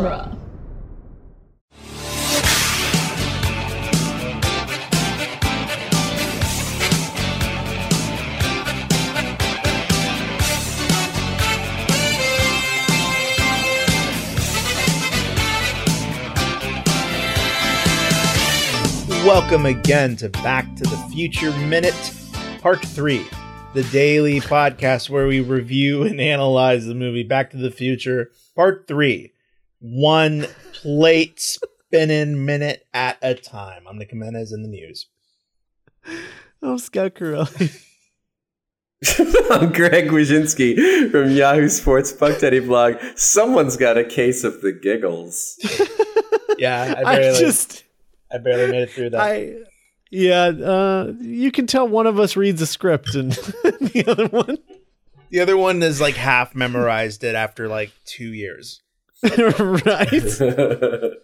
genre. Welcome again to Back to the Future Minute, Part 3, the daily podcast where we review and analyze the movie Back to the Future, Part 3, one plate spinning minute at a time. I'm Nick Jimenez in the news. I'm Scott Corelli. I'm Greg Wyshynski from Yahoo Sports Puck Daddy blog. Someone's got a case of the giggles. Yeah, I I barely, just, I barely made it through that. I, yeah, uh, you can tell one of us reads a script and the other one, the other one is like half memorized it after like two years. right?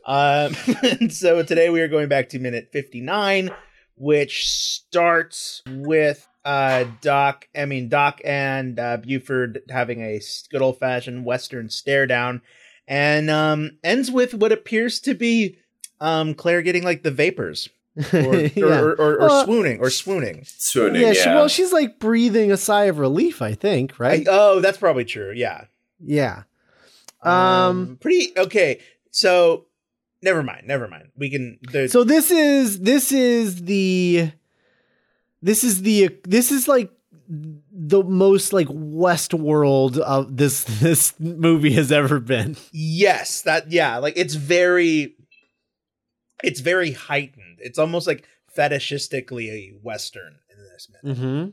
Um, and so today we are going back to minute 59, which starts with uh, Doc, I mean, Doc and uh, Buford having a good old fashioned Western stare down and um, ends with what appears to be um, Claire getting like the vapors or, or, Yeah. or, or, or Well, swooning or swooning. Swooning, yeah, yeah. she, well, she's like breathing a sigh of relief, I think, right? I- oh, that's probably true. Yeah. yeah. Um, pretty okay. So never mind. Never mind. We can. So this is this is the this is the this is like the most like Westworld of this this movie has ever been. Yes, that yeah, like it's very it's very heightened. It's almost like fetishistically a western in this. Mm-hmm.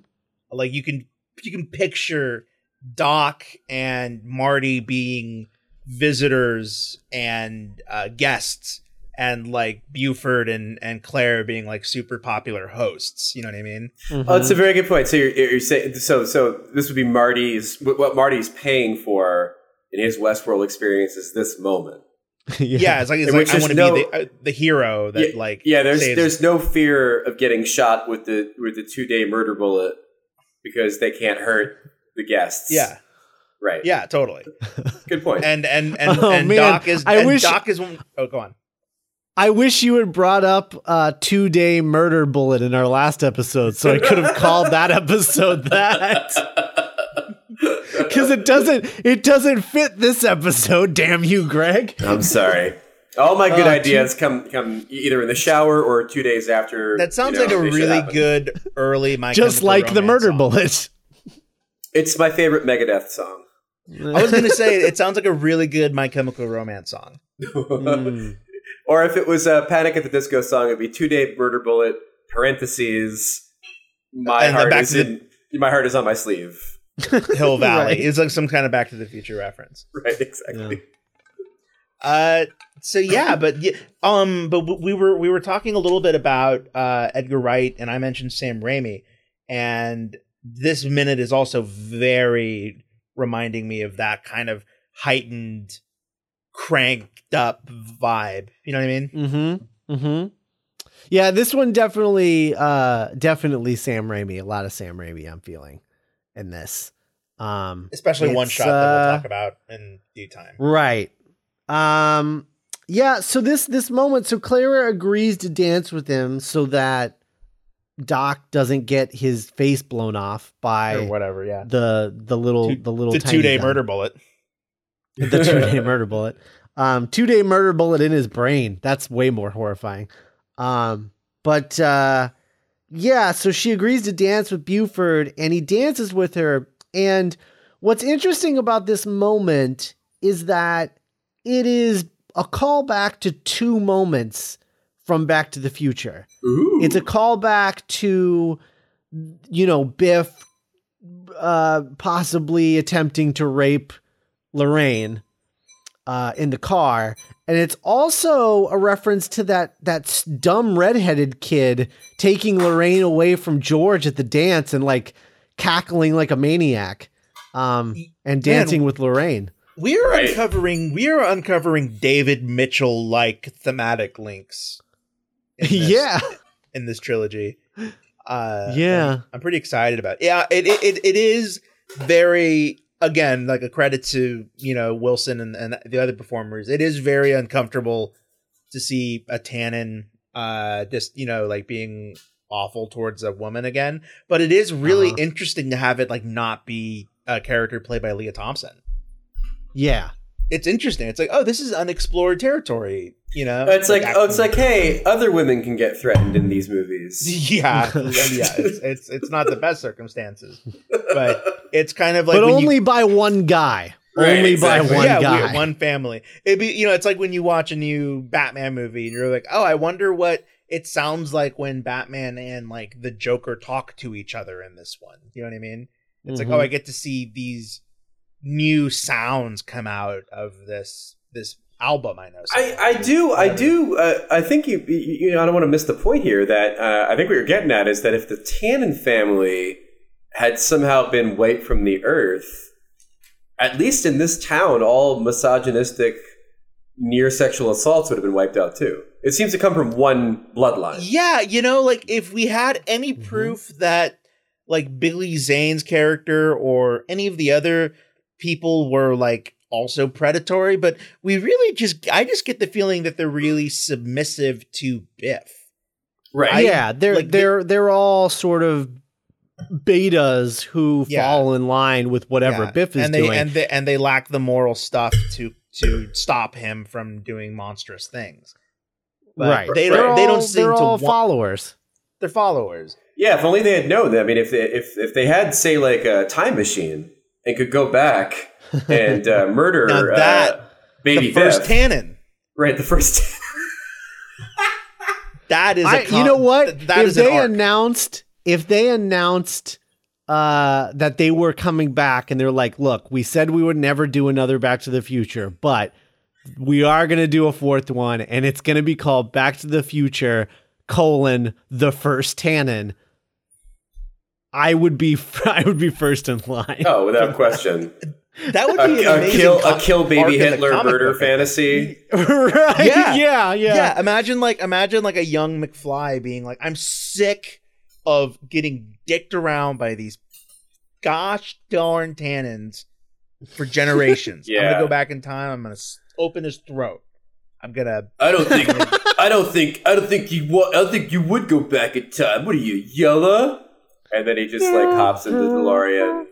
Like you can you can picture Doc and Marty being visitors and uh guests and like Buford and and Claire being like super popular hosts, you know what I mean? Oh, it's a very good point. So you're, you're saying so. So this would be Marty's what what Marty's paying for in his Westworld experience is this moment. Yeah, it's like it's like I want to no- be the uh, the hero that yeah, like yeah. There's saves- there's no fear of getting shot with the with the two day murder bullet because they can't hurt the guests. yeah right. yeah totally good point. and and and, Oh, and man. Doc is I and wish- Doc is one oh go on I wish you had brought up uh two day murder bullet in our last episode, so I could have called that episode that. Because it doesn't it doesn't fit this episode, damn you, Greg. I'm sorry. All my good Uh, ideas come come either in the shower or two days after. that sounds you know, like a really good early my Just like the murder song. bullet. It's my favorite Megadeth song. I was gonna say it sounds like a really good My Chemical Romance song Mm. or if it was a Panic at the Disco song, it'd be two day murder bullet parentheses. My And heart back is to the- in, my heart is on my sleeve. Hill Valley Right. it's like some kind of Back to the Future reference Right, exactly. uh so yeah but yeah, um but we were we were talking a little bit about uh Edgar Wright and I mentioned Sam Raimi and this minute is also very reminding me of that kind of heightened cranked up vibe you know what I mean Mm-hmm. Mm-hmm. Yeah, this one definitely uh definitely Sam Raimi. A lot of Sam Raimi I'm feeling in this. Um especially one shot that we'll uh, talk about in due time. Right. Um yeah, so this this moment so Clara agrees to dance with him so that Doc doesn't get his face blown off by or whatever, yeah. the the little Two- the little The two day gun. murder bullet. the two day murder bullet. Um, two day murder bullet in his brain. That's way more horrifying. Um, but uh, yeah, so she agrees to dance with Buford, and he dances with her. And what's interesting about this moment is that it is a callback to two moments from Back to the Future. Ooh. It's a callback to, you know, Biff uh, possibly attempting to rape Lorraine uh, in the car, and it's also a reference to that that s- dumb redheaded kid taking Lorraine away from George at the dance and like cackling like a maniac, um, and Man. dancing with Lorraine. We are Right. uncovering we are uncovering David Mitchell like thematic links. In this- yeah, in this trilogy. Uh, Yeah. I'm, pretty excited about. It. Yeah, it, it it it is very again, like a credit to you know Wilson and, and the other performers. It is very uncomfortable to see a Tannen, uh, just you know like being awful towards a woman again. But it is really Uh-huh. interesting to have it like not be a character played by Lea Thompson. Yeah. It's interesting. It's like, oh, this is unexplored territory. You know, It's like, oh, it's like, hey, other women can get threatened in these movies. yeah, yeah. It's, it's it's not the best circumstances, but it's kind of like but when you- only by one guy. Right, only exactly. by one yeah, guy. weird, one family. It'd be you know, it's like when you watch a new Batman movie and you're like, oh, I wonder what it sounds like when Batman and like the Joker talk to each other in this one. You know what I mean? It's Mhm. like, oh, I get to see these new sounds come out of this this album. I know. so I, I do I do uh, I think you, you you know I don't want to miss the point here that uh, I think what you're getting at is that if the Tannen family had somehow been wiped from the earth, at least in this town, all misogynistic near sexual assaults would have been wiped out too. It seems to come from one bloodline. Yeah, you know, like if we had any Mhm. proof that like Billy Zane's character or any of the other people were like also predatory, but we really just I just get the feeling that they're really submissive to Biff. Right. I- yeah, they're like, they're they're all sort of betas who Yeah. fall in line with whatever Yeah. Biff is and they doing. and they and they lack the moral stuff to to stop him from doing monstrous things. But right. They They're don't they don't seem they're to all want followers. their followers. Yeah, if only they had known. That. I mean, if they, if if they had, say, like a time machine and could go back and uh, murder Now that- uh, baby the first Biff, Tannen. right? The first. That is a I, con- you know what? th- that if is they arc. announced if they announced uh, that they were coming back and they're like, look, we said we would never do another Back to the Future, but we are going to do a fourth one, and it's going to be called Back to the Future colon the first Tannen. I would be I would be first in line. oh, without question. That would be an a amazing kill co- a kill baby Hitler murder book, fantasy. right? Yeah. yeah, yeah, Yeah. imagine like imagine like a young McFly being like, I'm sick of getting dicked around by these gosh darn Tannens for generations. yeah. I'm gonna go back in time. I'm gonna open his throat. I'm gonna. I don't think. I don't think. I don't think you. Wa- I don't think you would go back in time. What are you, Yella? And then he just like hops into the DeLorean.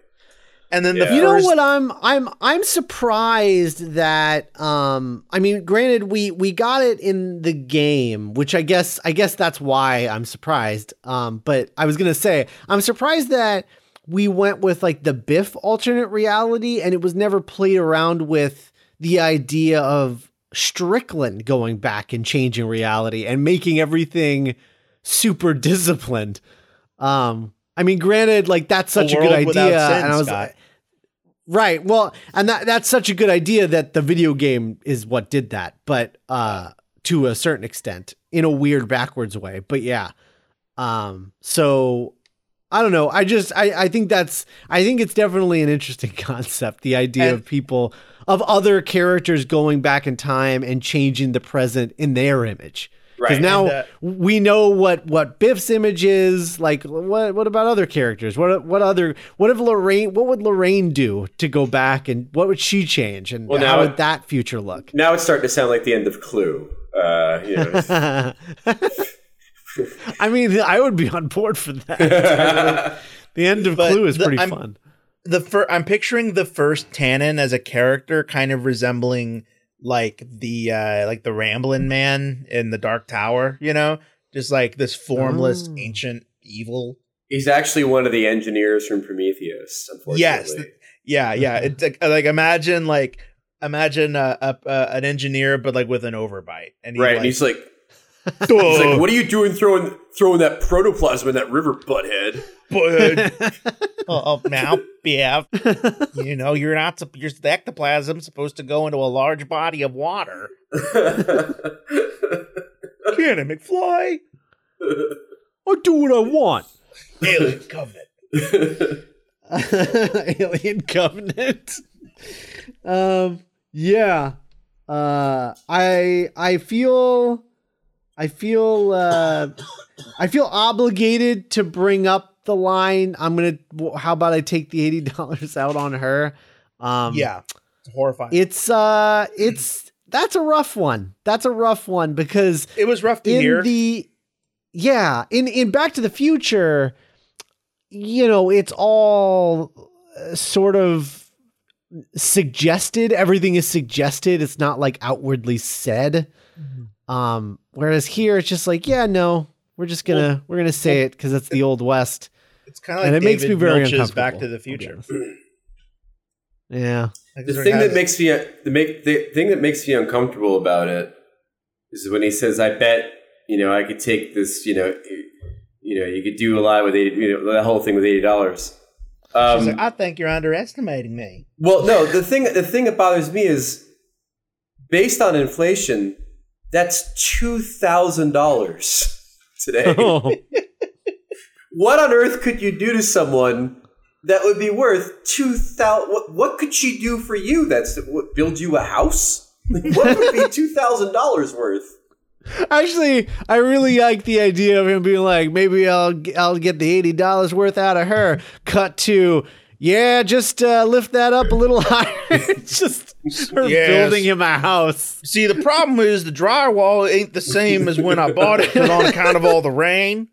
And then the Yeah. You know what I'm I'm I'm surprised that um I mean granted we we got it in the game which I guess I guess that's why I'm surprised um but I was going to say I'm surprised that we went with like the Biff alternate reality and it was never played around with the idea of Strickland going back and changing reality and making everything super disciplined um I mean granted like that's such a, good idea sin, and I was Scott. Right. Well, and that that's such a good idea that the video game is what did that, but uh to a certain extent in a weird backwards way. But yeah. Um so I don't know. I just I I think that's I think it's definitely an interesting concept, the idea And- of people of other characters going back in time and changing the present in their image. Because Right. now And, uh, we know what what Biff's image is. Like, what what about other characters? What what other what if Lorraine? What would Lorraine do to go back and what would she change? And Well, how now would that future look? Now it's starting to sound like the end of Clue. Uh, you know. I mean, I would be on board for that. the end of But Clue is the- pretty I'm- fun. the fir- I'm picturing the first Tannen as a character kind of resembling like the uh like the rambling Man in the Dark Tower, you know? Just like this formless Oh. ancient evil. He's actually one of the engineers from Prometheus. Unfortunately. Yes. Yeah, yeah. It's like, like imagine like imagine a, a, a an engineer but like with an overbite. And he's right. like, and he's like, he's like, what are you doing throwing throwing that protoplasm in that river, butthead? "Bud, oh, oh, now, yeah. You know, you're not sup- you're the ectoplasm supposed to go into a large body of water. Can it, McFly? I do what I want. Alien Covenant. Alien Covenant. um yeah. Uh I I feel I feel uh I feel obligated to bring up the line I'm to how about I take the $80 out on her. Um, yeah, it's horrifying. it's uh, it's that's a rough one. That's a rough one because it was rough to in hear. the yeah in in Back to the Future, you know, it's all uh, sort of suggested. Everything is suggested. It's not like outwardly said. Mm-hmm. Um, whereas here it's just like, yeah, no, we're just gonna we're gonna say it because it's the old west. it's kind of like and it makes me very Milch's uncomfortable. Back to the Future. Yeah. Like, The there thing that makes me the make the thing that makes me uncomfortable about it is when he says, "I bet you know I could take this. You know, you know, you could do a lot with eighty. You know, that whole thing with eighty dollars." She's Um, like, I think you're underestimating me. well, no, the thing the thing that bothers me is based on inflation, that's two thousand dollars today. Oh. what on earth could you do to someone that would be worth two thousand? What, what could she do for you? That's what, build you a house? what would be two thousand dollars worth? Actually, I really like the idea of him being like, maybe I'll I'll get the eighty dollars worth out of her. Cut to, yeah, just uh, lift that up a little higher. Just her Yes. building him a house. See, the problem is the drywall ain't the same as when I bought it, on account of all the rain.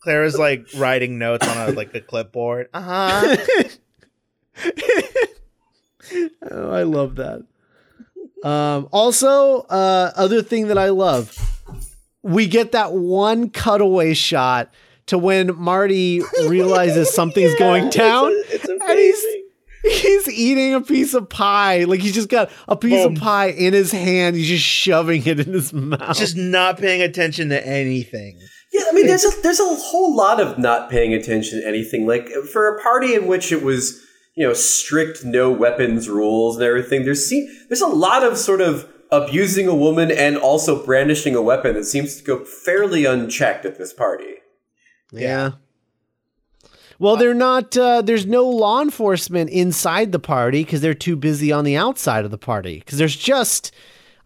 Clara's like writing notes on a like a clipboard. Uh huh. Oh, I love that. Um, also, uh, other thing that I love, we get that one cutaway shot to when Marty realizes something's going down. It's, and he's amazing. He's eating a piece of pie. Like he's just got a piece Boom. of pie in his hand. He's just shoving it in his mouth. Just not paying attention to anything. Yeah, I mean, there's a there's a whole lot of not paying attention to anything. Like for a party in which it was, you know, strict no weapons rules and everything. There's se- there's a lot of sort of abusing a woman and also brandishing a weapon that seems to go fairly unchecked at this party. yeah. Well, they're not. Uh, there's no law enforcement inside the party because they're too busy on the outside of the party. Because there's just,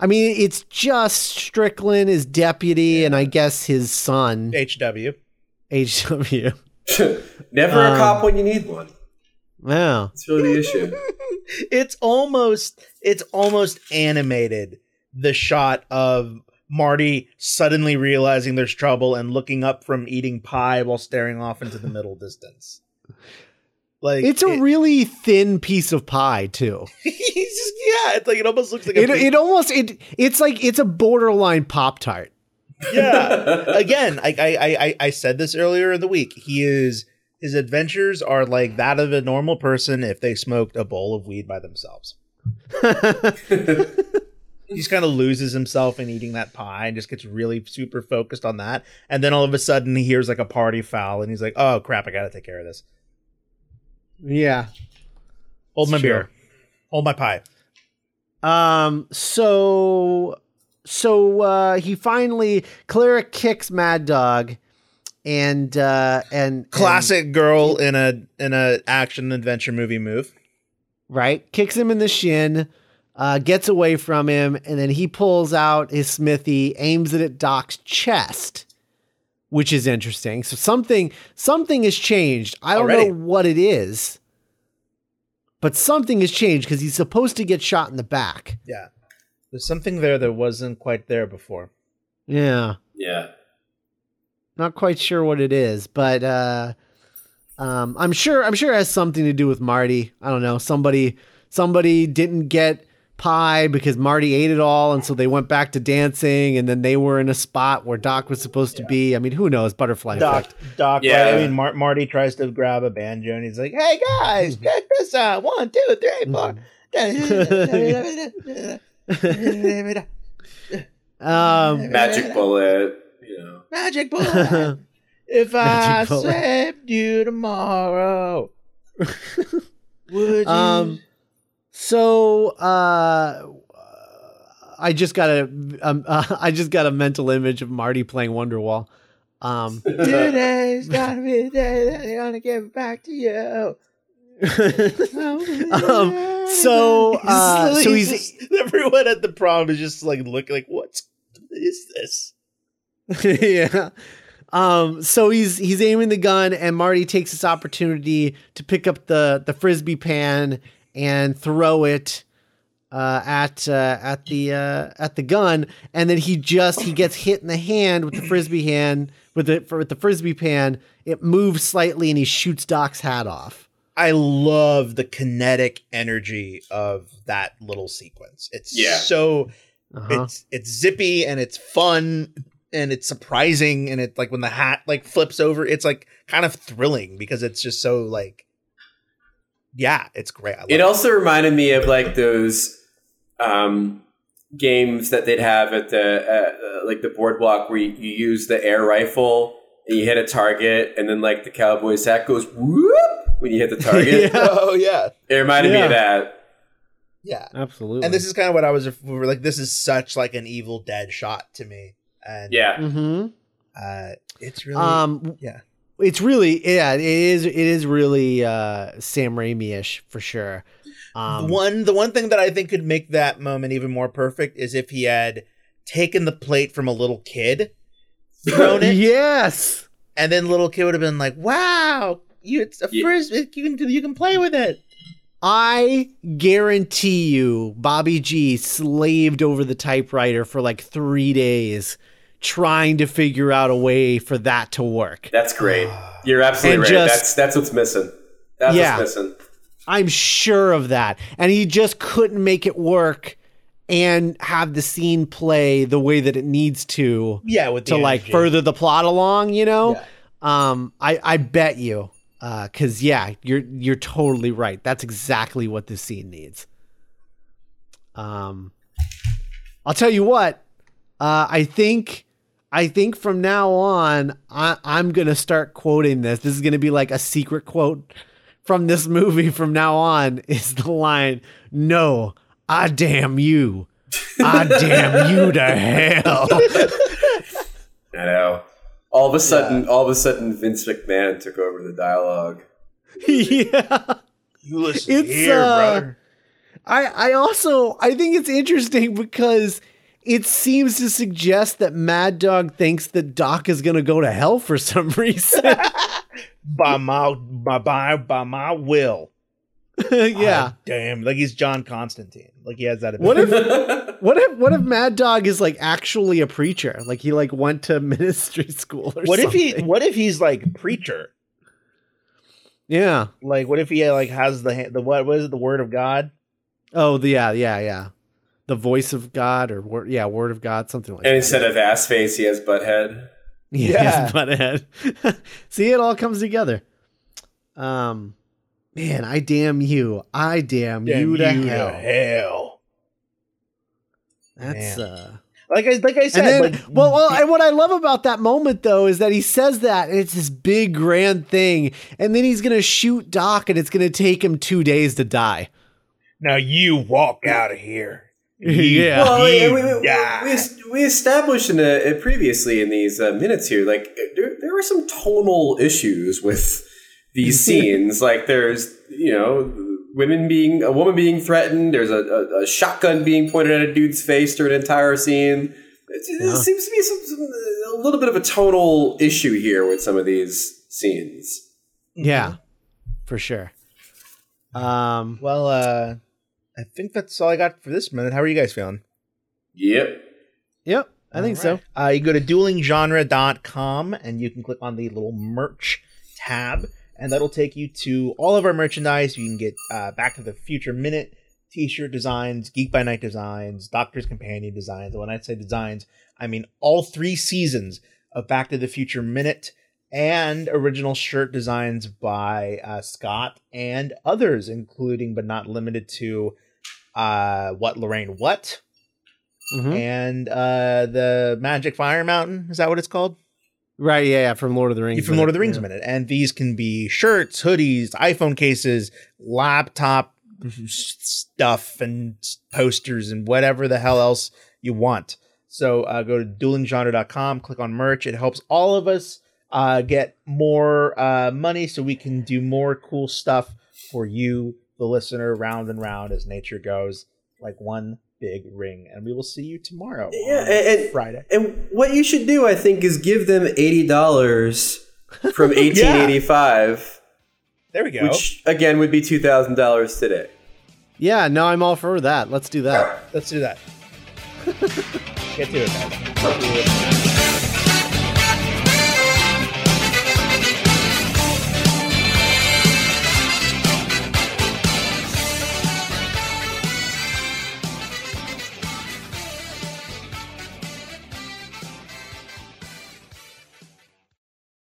I mean, it's just Strickland, his deputy, and I guess his son, HW. HW. Never Um, a cop when you need one. Wow. That's really the issue. It's almost it's almost animated. The shot of Marty suddenly realizing there's trouble and looking up from eating pie while staring off into the middle distance. Like It's a it- really thin piece of pie too. he's just yeah. It's like it almost looks like a It, it almost it it's like it's a borderline pop tart. yeah. Again, I, I I I- I said this earlier in the week. He is his adventures are like that of a normal person if they smoked a bowl of weed by themselves. he just kind of loses himself in eating that pie and just gets really super focused on that. And then all of a sudden he hears like a party foul and he's like, "Oh crap, I got to take care of this." Yeah. Hold my true. beer. Hold my pie. Um. So, so uh, he finally Clara kicks Mad Dog, and uh, and Classic girl in a in a action adventure movie move. right kicks him in the shin, uh, gets away from him, and then he pulls out his smithy, aims it at Doc's chest, which is interesting. So something something has changed. I don't Already. know what it is, but something has changed because he's supposed to get shot in the back. Yeah. There's something there that wasn't quite there before. Yeah. yeah. not quite sure what it is, but uh, um, I'm sure I'm sure it has something to do with Marty. I don't know. Somebody somebody didn't get pie because Marty ate it all, and so they went back to dancing, and then they were in a spot where Doc was supposed to be. I mean, who knows? Butterfly Doc, effect. Doc. Yeah. Right? I mean, Mar- Marty tries to grab a banjo, and he's like, "Hey guys, check this out! One, two, three, four." Um, Magic bullet. You know. Magic bullet. If I Magic bullet. saved you tomorrow, would you? Um, so uh, I just got a um, uh, I just got a mental image of Marty playing Wonderwall. Um, Today's be the day that they're gonna give back to you. um, so uh, so he's just- everyone at the prom is just like looking like, "What's this?" yeah. Um, so he's he's aiming the gun, and Marty takes this opportunity to pick up the the frisbee pan and throw it uh, at uh, at the uh, at the gun, and then he just he gets hit in the hand with the frisbee hand with the with the frisbee pan. It moves slightly, and he shoots Doc's hat off. I love the kinetic energy of that little sequence. It's Yeah. so Uh-huh. it's it's zippy and it's fun and it's surprising and it like when the hat like flips over, it's like kind of thrilling because it's just so like yeah, it's great. I love It also reminded me of like those um, games that they'd have at the uh, like the boardwalk where you, you use the air rifle and you hit a target, and then like the cowboy's hat goes whoop when you hit the target. Yeah. Oh yeah. It reminded me of that. Yeah. Absolutely. And this is kind of what I was we were like this is such like an evil dead shot to me. And Yeah, hmm uh it's really Um, yeah. It's really yeah, it is. It is really uh, Sam Raimi-ish for sure. Um, the one the one thing that I think could make that moment even more perfect is if he had taken the plate from a little kid, thrown it, yes. and then little kid would have been like, "Wow, you it's a Yeah. frisbee. You can you can play with it." I guarantee you, Bobby G slaved over the typewriter for like three days trying to figure out a way for that to work. that's great. You're absolutely And right. just- that's that's what's missing. That's Yeah. what's missing. I'm sure of that. And he just couldn't make it work and have the scene play the way that it needs to Yeah, with to the like energy. further the plot along, you know? Yeah. Um I I bet you uh cuz yeah, you're you're totally right. That's exactly what this scene needs. Um I'll tell you what. Uh I think I think from now on I I'm going to start quoting this. This is going to be like a secret quote from this movie from now on is the line, "No, I damn you. I damn you to hell." I know. All of a sudden, all of a sudden, Vince McMahon took over the dialogue. yeah. You listen It's, here, uh, brother. I I also I think it's interesting because it seems to suggest that Mad Dog thinks that Doc is going to go to hell for some reason. By my by by by my will. yeah. Ah, damn. Like he's John Constantine. Like he has that. What if what if what if Mad Dog is like actually a preacher? Like he like went to ministry school or what if he? What if he's like preacher? Yeah. Like what if he like has the the what? What is it? The word of God? Oh, the, yeah, yeah, yeah. The voice of God or word yeah, word of God, something like and that. And instead of ass face, he has butt head. Yeah, butt head. See, it all comes together. Um, man, I damn you, I damn, you to hell. hell. That's Man. uh. Like I like I said. then, like, well, well, and what I love about that moment though is that he says that and it's this big grand thing, and then he's gonna shoot Doc, and it's gonna take him two days to die. now you walk out of here. Yeah. Well, You we, we, we, die. we, we established in a, previously in these uh, minutes here, like there, there were some tonal issues with these scenes. like there's, you know, women being a woman being threatened. There's a, a, a shotgun being pointed at a dude's face through an entire scene. It, it Yeah. seems to be some, some, a little bit of a tonal issue here with some of these scenes. Yeah, for sure. Um, Well, uh, I think that's all I got for this minute. How are you guys feeling? Yep. yep, I think so. Uh, you go to duelinggenre.com and you can click on the little merch tab, and that'll take you to all of our merchandise. You can get uh, Back to the Future Minute t shirt designs, Geek by Night designs, Doctor's Companion designs. And when I say designs, I mean all three seasons of Back to the Future Minute and original shirt designs by uh, Scott and others, including but not limited to uh, What Lorraine What Mhm. and uh the Magic Fire Mountain. Is that what it's called? Right, yeah, yeah, from Lord of the Rings. From Lord of the Rings yeah. minute. And these can be shirts, hoodies, iPhone cases, laptop stuff, and posters, and whatever the hell else you want. So uh, go to duelinggenre.com, click on merch. It helps all of us uh, get more uh, money so we can do more cool stuff for you, the listener, round and round as nature goes, like one big ring, and we will see you tomorrow. Yeah, on and- and- Friday. And what you should do, I think, is give them eighty dollars from 1885, There we go. which again would be two thousand dollars today. Yeah, no, I'm all for that. Let's do that. Let's do that. Get to it, guys.